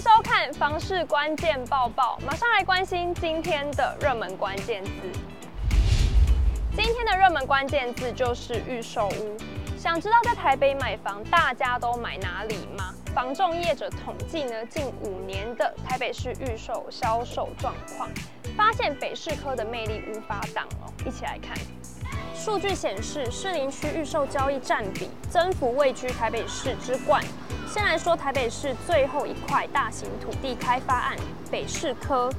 收看房市关键报报，马上来关心今天的热门关键字。今天的热门关键字就是预售屋。想知道在台北买房，大家都买哪里吗？房仲业者统计呢，近五年的台北市预售销售状况，发现北市科的魅力无法挡哦。一起来看，数据显示，士林区预售交易占比增幅位居台北市之冠。先来说台北市最后一块大型土地开发案北市科，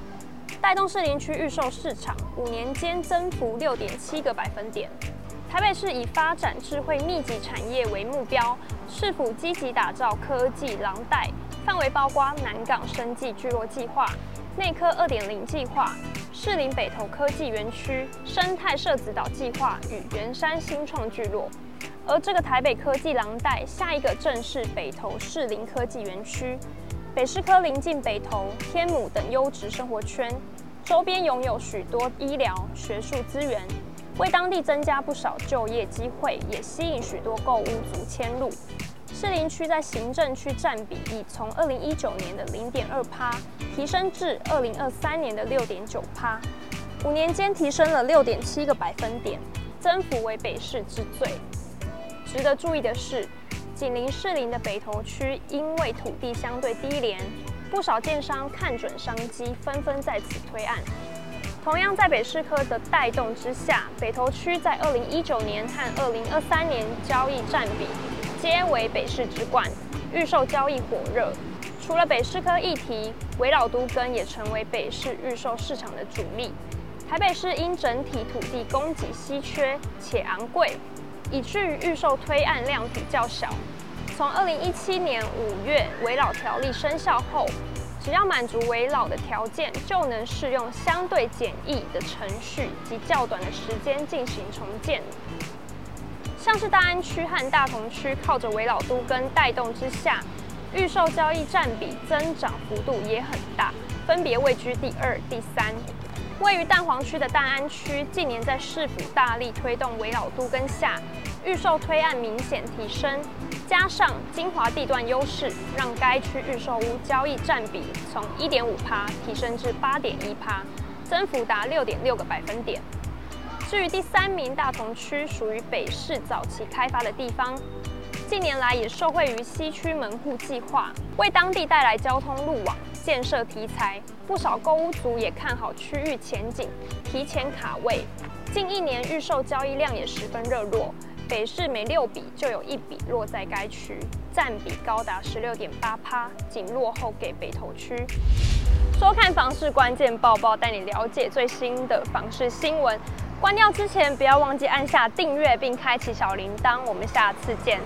带动士林区预售市场五年间增幅六点七个百分点。台北市以发展智慧密集产业为目标，市府积极打造科技廊带，范围包括南港生技聚落计划、内科二点零计划、士林北投科技园区、生态社子岛计划与圆山新创聚落。而这个台北科技廊带，下一个正是北投士林科技园区。北市科临近北投、天母等优质生活圈，周边拥有许多医疗、学术资源。为当地增加不少就业机会，也吸引许多购物族迁入。士林区在行政区占比已从二零一九年的零点二趴提升至二零二三年的六点九趴，五年间提升了六点七个百分点，增幅为北市之最。值得注意的是，紧邻士林的北投区因为土地相对低廉，不少建商看准商机，纷纷在此推案。同样在北市科的带动之下，北投区在二零一九年和二零二三年交易占比皆为北市之冠，预售交易火热。除了北市科议题，危老都更也成为北市预售市场的主力。台北市因整体土地供给稀缺且昂贵，以至于预售推案量体较小。从二零一七年五月危老条例生效后，只要满足危老的条件，就能适用相对简易的程序及较短的时间进行重建。像是大安区和大同区，靠着围老都跟带动之下，预售交易占比增长幅度也很大，分别位居第二、第三。位于蛋黄区的大安区，近年在市府大力推动围老都跟下，预售推案明显提升。加上精华地段优势，让该区预售屋交易占比从一点五趴提升至八点一趴，增幅达六点六个百分点。至于第三名大同区，属于北市早期开发的地方，近年来也受惠于西区门户计划，为当地带来交通路网建设题材，不少购物族也看好区域前景，提前卡位。近一年预售交易量也十分热络。北市每六笔就有一笔落在该区，占比高达十六点八趴，仅落后给北投区。收看房事关键报报，带你了解最新的房事新闻。关掉之前，不要忘记按下订阅并开启小铃铛。我们下次见。